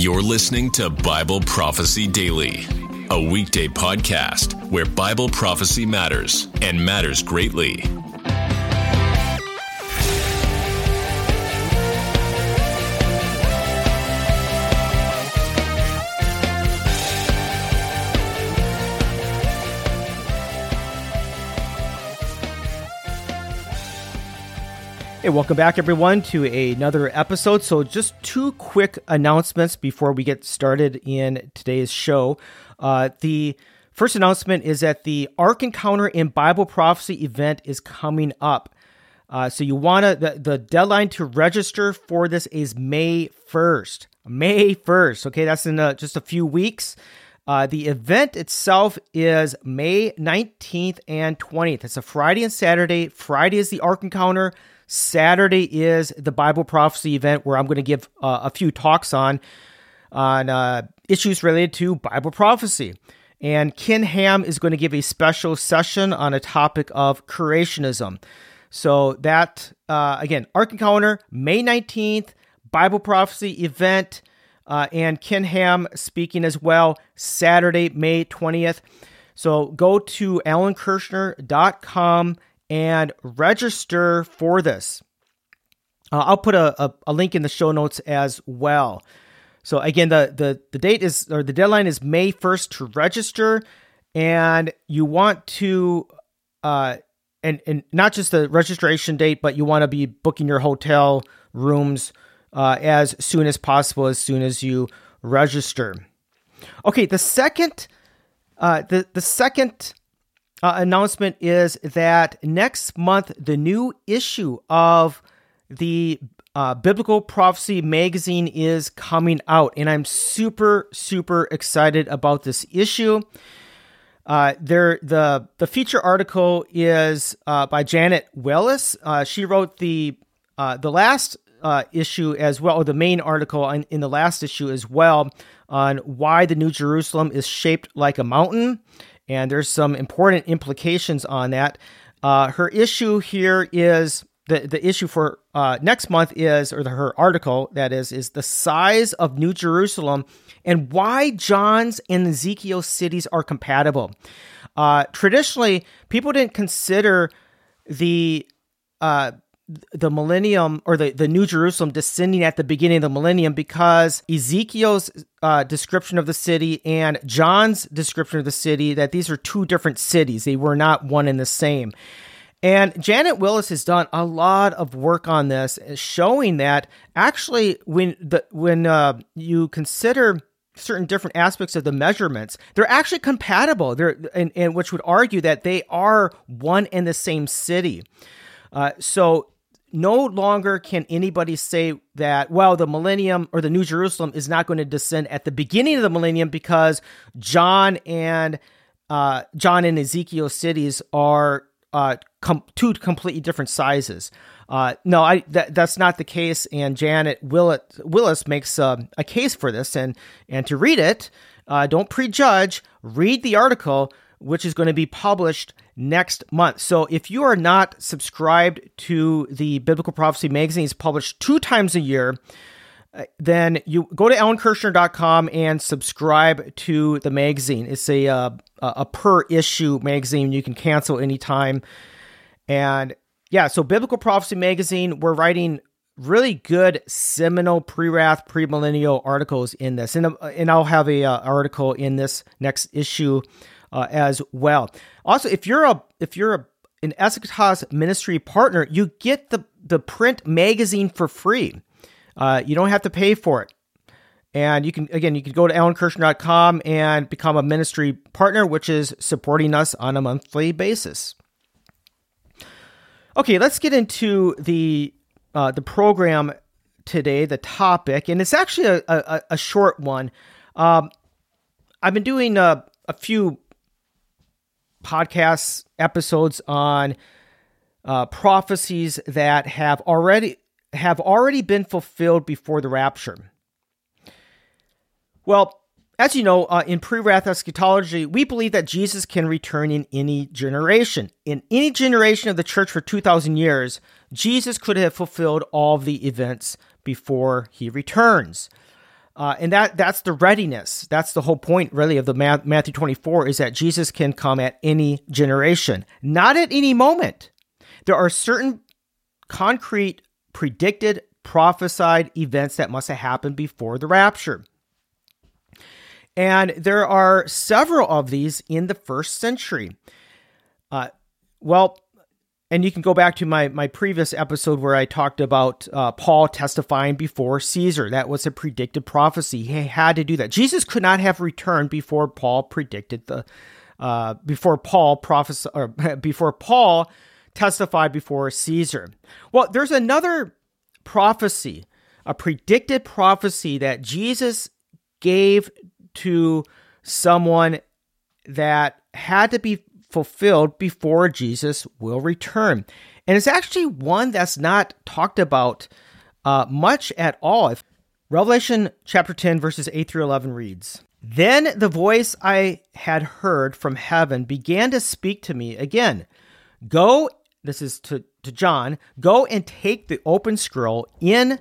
You're listening to Bible Prophecy Daily, a weekday podcast where Bible prophecy matters and matters greatly. Hey, welcome back, everyone, to another episode. So, just two quick announcements before we get started in today's show. Uh, the first announcement is that the Ark Encounter in Bible Prophecy event is coming up. Uh, so, you want to, the, the deadline to register for this is May 1st. May 1st. Okay, that's in uh, just a few weeks. Uh, the event itself is May 19th and 20th. It's a Friday and Saturday. Friday is the Ark Encounter. Saturday is the Bible prophecy event where I'm going to give uh, a few talks on on uh, issues related to Bible prophecy. And Ken Ham is going to give a special session on a topic of creationism. So that uh, again, Ark Encounter, May 19th, Bible prophecy event, uh, and Ken Ham speaking as well, Saturday, May 20th. So go to alankurschner.com and register for this. Uh, I'll put a, a, a, link in the show notes as well. So again, the, the, the date is, or the deadline is May 1st to register. And you want to, uh, and, and not just the registration date, but you want to be booking your hotel rooms uh, as soon as possible, as soon as you register. Okay, the second, uh, the, the second uh, announcement is that next month, the new issue of the uh, Biblical Prophecy magazine is coming out, and I'm super, super excited about this issue. Uh, there, the the feature article is uh, by Janet Willis. Uh, she wrote the uh, the last uh, issue as well, or the main article in, in the last issue as well, on why the New Jerusalem is shaped like a mountain and there's some important implications on that. Uh, her issue here is the the issue for uh, next month is, or the, her article that is, is the size of New Jerusalem and why John's and Ezekiel's cities are compatible. Uh, traditionally, people didn't consider the uh, the millennium or the, the New Jerusalem descending at the beginning of the millennium because Ezekiel's uh, description of the city and John's description of the city, that these are two different cities. They were not one and the same. And Janet Willis has done a lot of work on this, showing that actually, when the when uh, you consider certain different aspects of the measurements, they're actually compatible. They're and, and which would argue that they are one and the same city. Uh, so no longer can anybody say that, well, the millennium or the New Jerusalem is not going to descend at the beginning of the millennium because John and uh, John and Ezekiel cities are uh, com- two completely different sizes. Uh, no, I that, that's not the case. And Janet Willett, Willis makes uh, a case for this. And and to read it, uh, don't prejudge. Read the article, which is going to be published next month. So if you are not subscribed to the Biblical Prophecy magazine, it's published two times a year. Uh, then you go to alankurschner.com and subscribe to the magazine. It's a uh, a per issue magazine. You can cancel anytime. And yeah, so Biblical Prophecy magazine, we're writing really good seminal pre-wrath premillennial articles in this and, uh, and i'll have a uh, article in this next issue uh, as well. Also, if you're a if you're a, an Eschatologist ministry partner, you get the the print magazine for free. Uh, you don't have to pay for it. And you can again, you can go to alankurschner.com and become a ministry partner, which is supporting us on a monthly basis. Okay, let's get into the uh, the program today, the topic, and it's actually a, a, a short one. Um, I've been doing a, a few podcasts episodes on uh, prophecies that have already have already been fulfilled before the rapture. Well, as you know, uh, in pre-wrath eschatology, we believe that Jesus can return in any generation. In any generation of the church for 2,000 years, Jesus could have fulfilled all the events before he returns. Uh, and that that's the readiness. That's the whole point, really, of the Matthew 24 is that Jesus can come at any generation, not at any moment. There are certain concrete, predicted, prophesied events that must have happened before the rapture. And there are several of these in the first century. Uh, well, and you can go back to my my previous episode where I talked about uh, Paul testifying before Caesar. That was a predicted prophecy. He had to do that. Jesus could not have returned before Paul predicted the uh, before Paul prophesy or before Paul testified before Caesar. Well, there's another prophecy, a predicted prophecy that Jesus gave to someone that had to be fulfilled before Jesus will return. And it's actually one that's not talked about uh, much at all. If Revelation chapter 10, verses 8 through 11 reads Then the voice I had heard from heaven began to speak to me again. Go, this is to, to John, go and take the open scroll in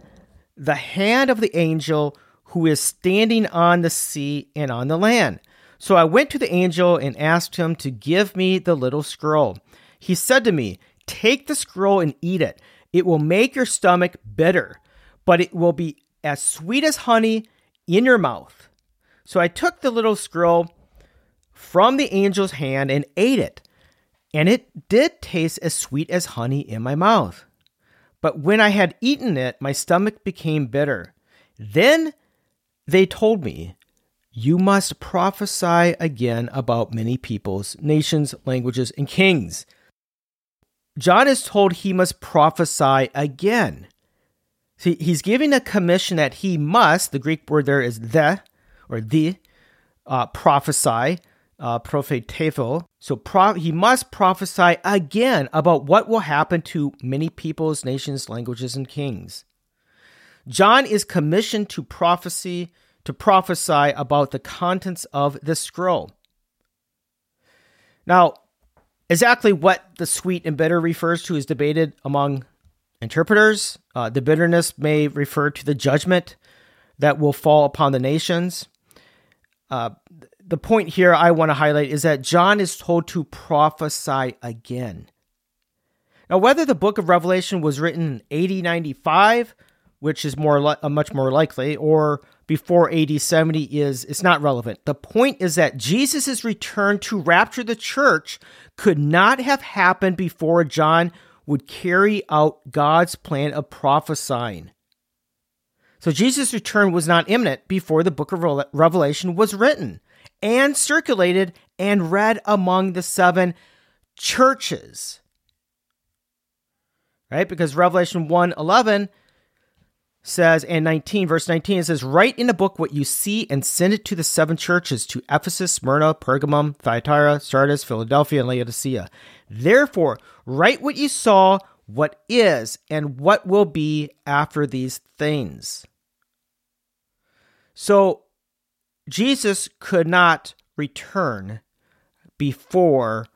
the hand of the angel who is standing on the sea and on the land. So I went to the angel and asked him to give me the little scroll. He said to me, Take the scroll and eat it. It will make your stomach bitter, but it will be as sweet as honey in your mouth. So I took the little scroll from the angel's hand and ate it, and it did taste as sweet as honey in my mouth. But when I had eaten it, my stomach became bitter. Then they told me, you must prophesy again about many peoples, nations, languages, and kings. John is told he must prophesy again. See, he's giving a commission that he must, the Greek word there is the, or the, uh, prophesy, uh, prophetefo. So pro- he must prophesy again about what will happen to many peoples, nations, languages, and kings. John is commissioned to prophecy to prophesy about the contents of the scroll. Now, exactly what the sweet and bitter refers to is debated among interpreters. Uh, the bitterness may refer to the judgment that will fall upon the nations. Uh, the point here I want to highlight is that John is told to prophesy again. Now, whether the book of Revelation was written in AD 95, which is more li- uh, much more likely, or before AD 70 is it's not relevant. The point is that Jesus' return to rapture the church could not have happened before John would carry out God's plan of prophesying. So Jesus' return was not imminent before the book of Revelation was written and circulated and read among the seven churches. Right? Because Revelation 1 11 says, and 19, verse 19, it says, Write in a book what you see and send it to the seven churches to Ephesus, Smyrna, Pergamum, Thyatira, Sardis, Philadelphia, and Laodicea. Therefore, write what you saw, what is, and what will be after these things. So, Jesus could not return before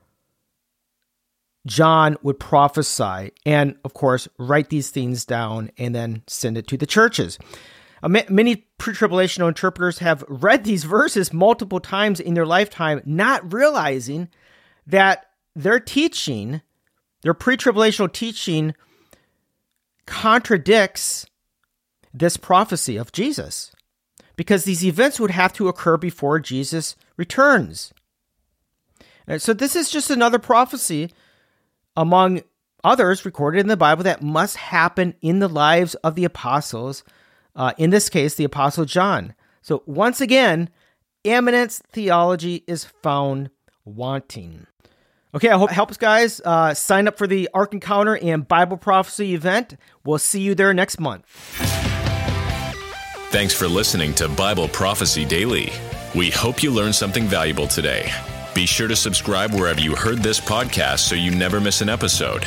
John would prophesy and, of course, write these things down and then send it to the churches. Uh, many pre tribulational interpreters have read these verses multiple times in their lifetime, not realizing that their teaching, their pre tribulational teaching, contradicts this prophecy of Jesus because these events would have to occur before Jesus returns. So, this is just another prophecy among others recorded in the Bible that must happen in the lives of the apostles, uh, in this case, the apostle John. So, once again, imminence theology is found wanting. Okay, I hope it helps, guys. Uh, sign up for the Ark Encounter and Bible Prophecy event. We'll see you there next month. Thanks for listening to Bible Prophecy Daily. We hope you learned something valuable today. Be sure to subscribe wherever you heard this podcast so you never miss an episode.